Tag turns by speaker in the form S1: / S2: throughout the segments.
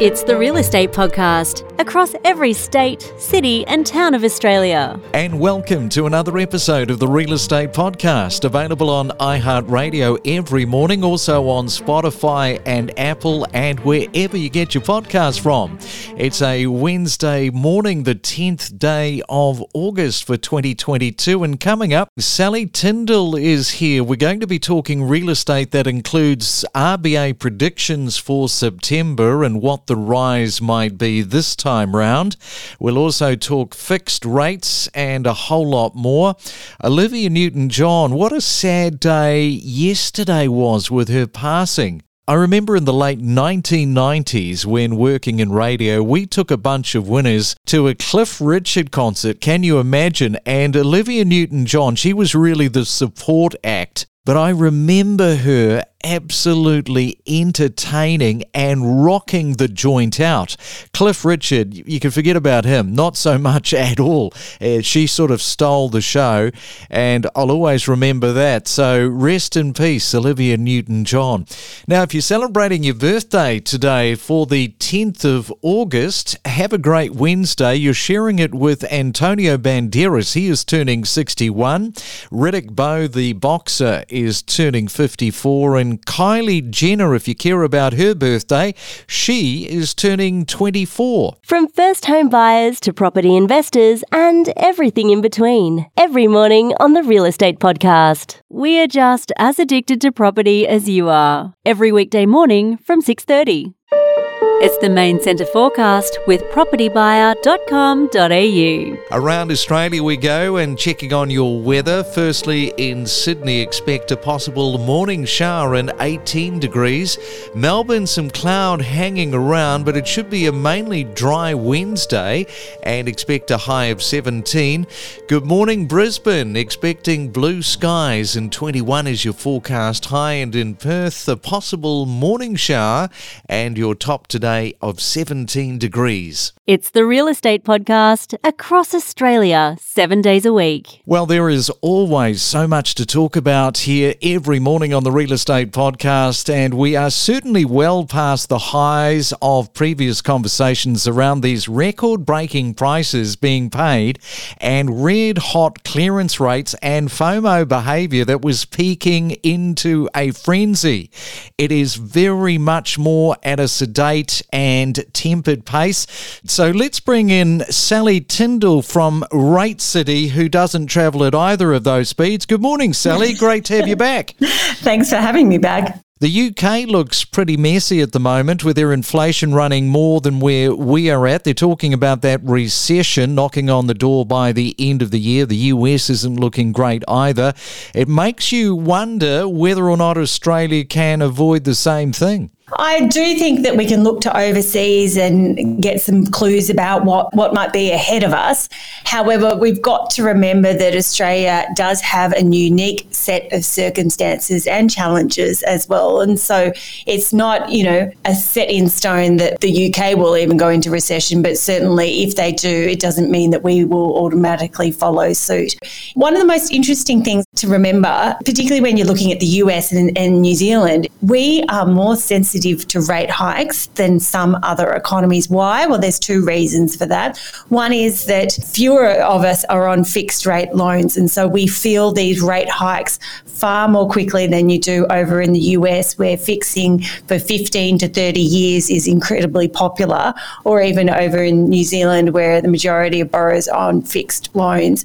S1: It's the Real Estate Podcast across every state, city, and town of Australia.
S2: And welcome to another episode of the Real Estate Podcast, available on iHeartRadio every morning, also on Spotify and Apple, and wherever you get your podcast from. It's a Wednesday morning, the 10th day of August for 2022. And coming up, Sally Tindall is here. We're going to be talking real estate that includes RBA predictions for September and what the rise might be this time round. We'll also talk fixed rates and a whole lot more. Olivia Newton John, what a sad day yesterday was with her passing. I remember in the late 1990s when working in radio, we took a bunch of winners to a Cliff Richard concert. Can you imagine? And Olivia Newton John, she was really the support act. But I remember her absolutely entertaining and rocking the joint out. Cliff Richard, you can forget about him, not so much at all. Uh, she sort of stole the show, and I'll always remember that. So rest in peace, Olivia Newton John. Now, if you're celebrating your birthday today for the 10th of August, have a great Wednesday. You're sharing it with Antonio Banderas. He is turning 61. Riddick Bowe, the boxer, is turning 54. And and Kylie Jenner, if you care about her birthday, she is turning 24.
S1: From first home buyers to property investors and everything in between. Every morning on the Real Estate Podcast. We are just as addicted to property as you are. Every weekday morning from 6:30. It's the main centre forecast with propertybuyer.com.au.
S2: Around Australia we go and checking on your weather. Firstly, in Sydney, expect a possible morning shower and 18 degrees. Melbourne, some cloud hanging around, but it should be a mainly dry Wednesday and expect a high of 17. Good morning, Brisbane. Expecting blue skies and 21 is your forecast high. And in Perth, a possible morning shower and your top today today of 17 degrees.
S1: It's the Real Estate Podcast across Australia, seven days a week.
S2: Well, there is always so much to talk about here every morning on the Real Estate Podcast, and we are certainly well past the highs of previous conversations around these record breaking prices being paid and red hot clearance rates and FOMO behavior that was peaking into a frenzy. It is very much more at a sedate and tempered pace. So let's bring in Sally Tindall from RateCity, who doesn't travel at either of those speeds. Good morning, Sally. Great to have you back.
S3: Thanks for having me back.
S2: The UK looks pretty messy at the moment with their inflation running more than where we are at. They're talking about that recession knocking on the door by the end of the year. The US isn't looking great either. It makes you wonder whether or not Australia can avoid the same thing.
S3: I do think that we can look to overseas and get some clues about what, what might be ahead of us. However, we've got to remember that Australia does have a unique set of circumstances and challenges as well. And so it's not, you know, a set in stone that the UK will even go into recession, but certainly if they do, it doesn't mean that we will automatically follow suit. One of the most interesting things to remember, particularly when you're looking at the US and, and New Zealand, we are more sensitive sensitive to rate hikes than some other economies. Why? Well, there's two reasons for that. One is that fewer of us are on fixed rate loans, and so we feel these rate hikes far more quickly than you do over in the US, where fixing for 15 to 30 years is incredibly popular, or even over in New Zealand, where the majority of borrowers are on fixed loans.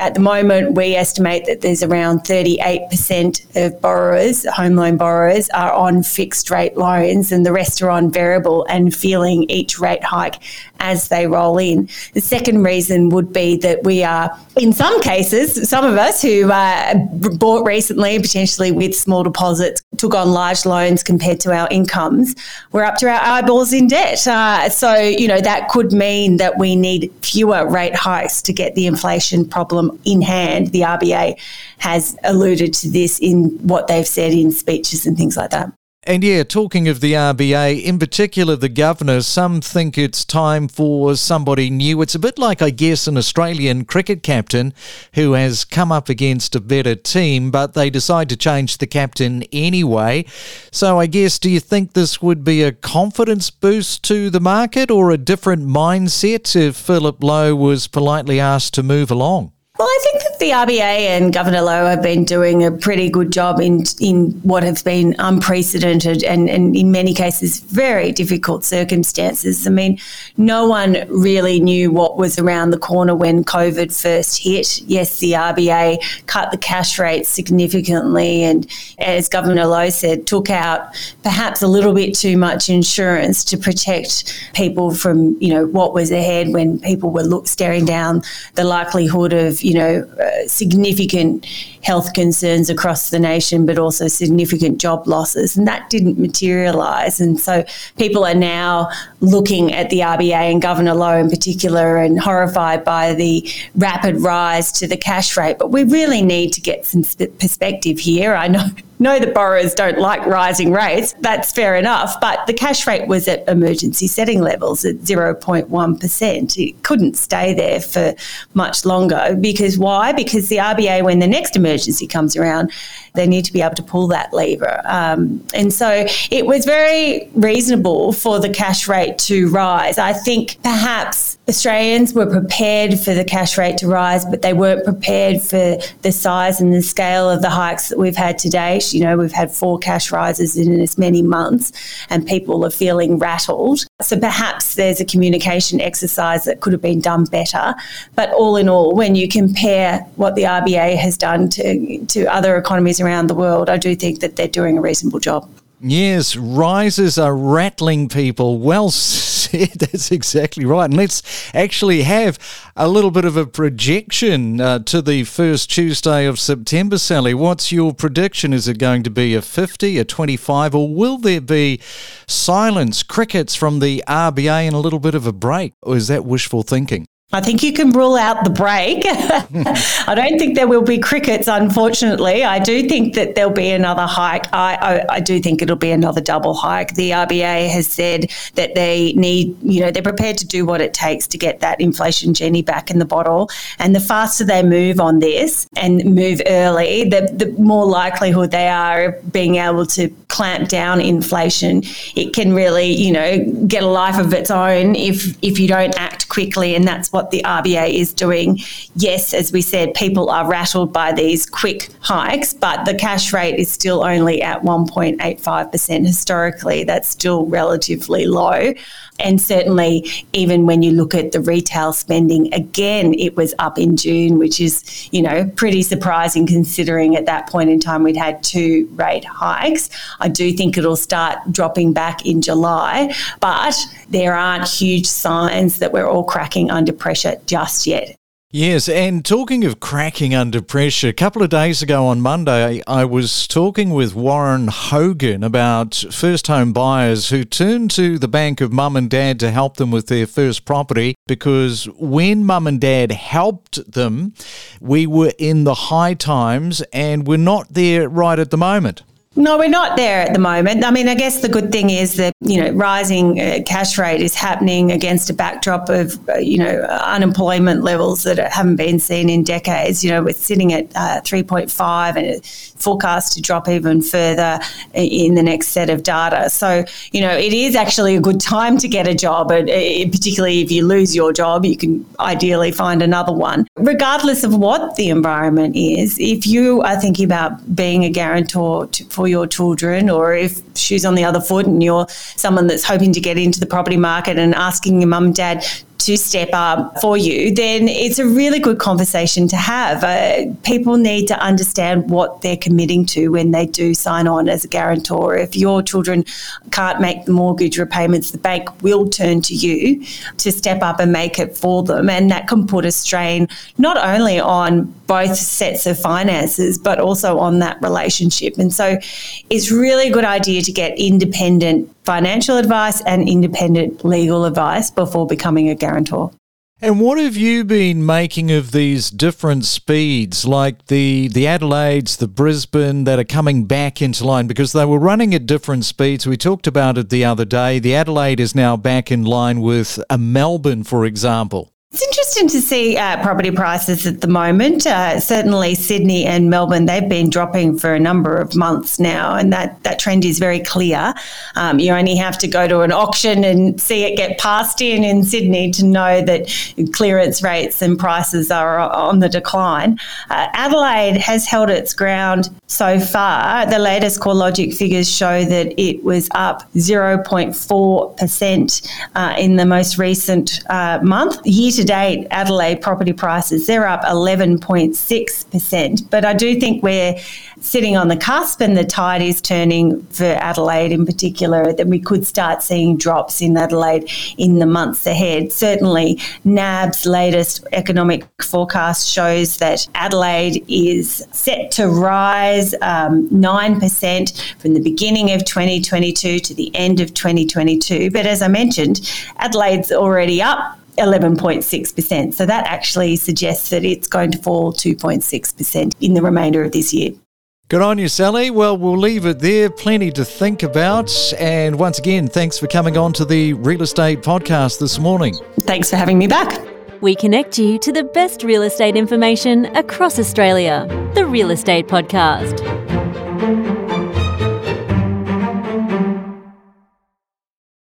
S3: At the moment, we estimate that there's around 38% of borrowers, home loan borrowers, are on fixed rate loans and the rest are on variable and feeling each rate hike as they roll in. The second reason would be that we are, in some cases, some of us who uh, bought recently, potentially with small deposits, took on large loans compared to our incomes, we're up to our eyeballs in debt. Uh, so, you know, that could mean that we need fewer rate hikes to get the inflation problem in hand. The RBA has alluded to this in what they've said in speeches and things like that.
S2: And yeah, talking of the RBA, in particular the governor, some think it's time for somebody new. It's a bit like, I guess, an Australian cricket captain who has come up against a better team, but they decide to change the captain anyway. So I guess, do you think this would be a confidence boost to the market or a different mindset if Philip Lowe was politely asked to move along?
S3: Well, I think the RBA and Governor Lowe have been doing a pretty good job in in what have been unprecedented and, and in many cases very difficult circumstances. I mean, no one really knew what was around the corner when COVID first hit. Yes, the RBA cut the cash rate significantly and, as Governor Lowe said, took out perhaps a little bit too much insurance to protect people from, you know, what was ahead when people were look, staring down the likelihood of, you know, significant health concerns across the nation, but also significant job losses. And that didn't materialise. And so people are now looking at the RBA and Governor Lowe in particular and horrified by the rapid rise to the cash rate. But we really need to get some perspective here. I know know that borrowers don't like rising rates. That's fair enough. But the cash rate was at emergency setting levels at 0.1%. It couldn't stay there for much longer because why? Because the RBA, when the next emergency comes around, they need to be able to pull that lever. Um, and so it was very reasonable for the cash rate to rise. I think perhaps Australians were prepared for the cash rate to rise, but they weren't prepared for the size and the scale of the hikes that we've had to date. You know, we've had four cash rises in as many months, and people are feeling rattled. So perhaps there's a communication exercise that could have been done better. But all in all, when you compare what the RBA has done to, to other economies around the world, I do think that they're doing a reasonable job.
S2: Yes, rises are rattling people. Well said. That's exactly right. And let's actually have a little bit of a projection uh, to the first Tuesday of September, Sally. What's your prediction? Is it going to be a 50, a 25, or will there be silence, crickets from the RBA, and a little bit of a break? Or is that wishful thinking?
S3: I think you can rule out the break. I don't think there will be crickets, unfortunately. I do think that there'll be another hike. I, I, I, do think it'll be another double hike. The RBA has said that they need, you know, they're prepared to do what it takes to get that inflation genie back in the bottle. And the faster they move on this and move early, the, the more likelihood they are of being able to clamp down inflation. It can really, you know, get a life of its own if if you don't act quickly. And that's what what the RBA is doing. Yes, as we said, people are rattled by these quick hikes, but the cash rate is still only at 1.85% historically. That's still relatively low. And certainly, even when you look at the retail spending, again, it was up in June, which is, you know, pretty surprising considering at that point in time we'd had two rate hikes. I do think it'll start dropping back in July, but there aren't huge signs that we're all cracking under pressure pressure just yet.
S2: Yes, and talking of cracking under pressure, a couple of days ago on Monday, I was talking with Warren Hogan about first home buyers who turn to the bank of mum and dad to help them with their first property because when mum and dad helped them, we were in the high times and we're not there right at the moment.
S3: No, we're not there at the moment. I mean, I guess the good thing is that, you know, rising uh, cash rate is happening against a backdrop of, uh, you know, unemployment levels that haven't been seen in decades. You know, we're sitting at uh, 3.5 and forecast to drop even further in the next set of data. So, you know, it is actually a good time to get a job, and uh, particularly if you lose your job, you can ideally find another one. Regardless of what the environment is, if you are thinking about being a guarantor to, for your children, or if shoes on the other foot and you're someone that's hoping to get into the property market and asking your mum and dad to step up for you, then it's a really good conversation to have. Uh, people need to understand what they're committing to when they do sign on as a guarantor. If your children can't make the mortgage repayments, the bank will turn to you to step up and make it for them. And that can put a strain not only on both sets of finances, but also on that relationship. And so it's really a good idea to get independent financial advice and independent legal advice before becoming a guarantor.
S2: And what have you been making of these different speeds, like the the Adelaide's, the Brisbane, that are coming back into line because they were running at different speeds. We talked about it the other day. The Adelaide is now back in line with a Melbourne, for example.
S3: It's interesting to see uh, property prices at the moment. Uh, certainly, Sydney and Melbourne, they've been dropping for a number of months now, and that, that trend is very clear. Um, you only have to go to an auction and see it get passed in in Sydney to know that clearance rates and prices are on the decline. Uh, Adelaide has held its ground so far. The latest CoreLogic figures show that it was up 0.4% uh, in the most recent uh, month. Year to date, Adelaide property prices, they're up 11.6%. But I do think we're sitting on the cusp and the tide is turning for Adelaide in particular, that we could start seeing drops in Adelaide in the months ahead. Certainly, NAB's latest economic forecast shows that Adelaide is set to rise um, 9% from the beginning of 2022 to the end of 2022. But as I mentioned, Adelaide's already up 11.6%. So that actually suggests that it's going to fall 2.6% in the remainder of this year.
S2: Good on you, Sally. Well, we'll leave it there. Plenty to think about. And once again, thanks for coming on to the Real Estate Podcast this morning.
S3: Thanks for having me back.
S1: We connect you to the best real estate information across Australia. The Real Estate Podcast.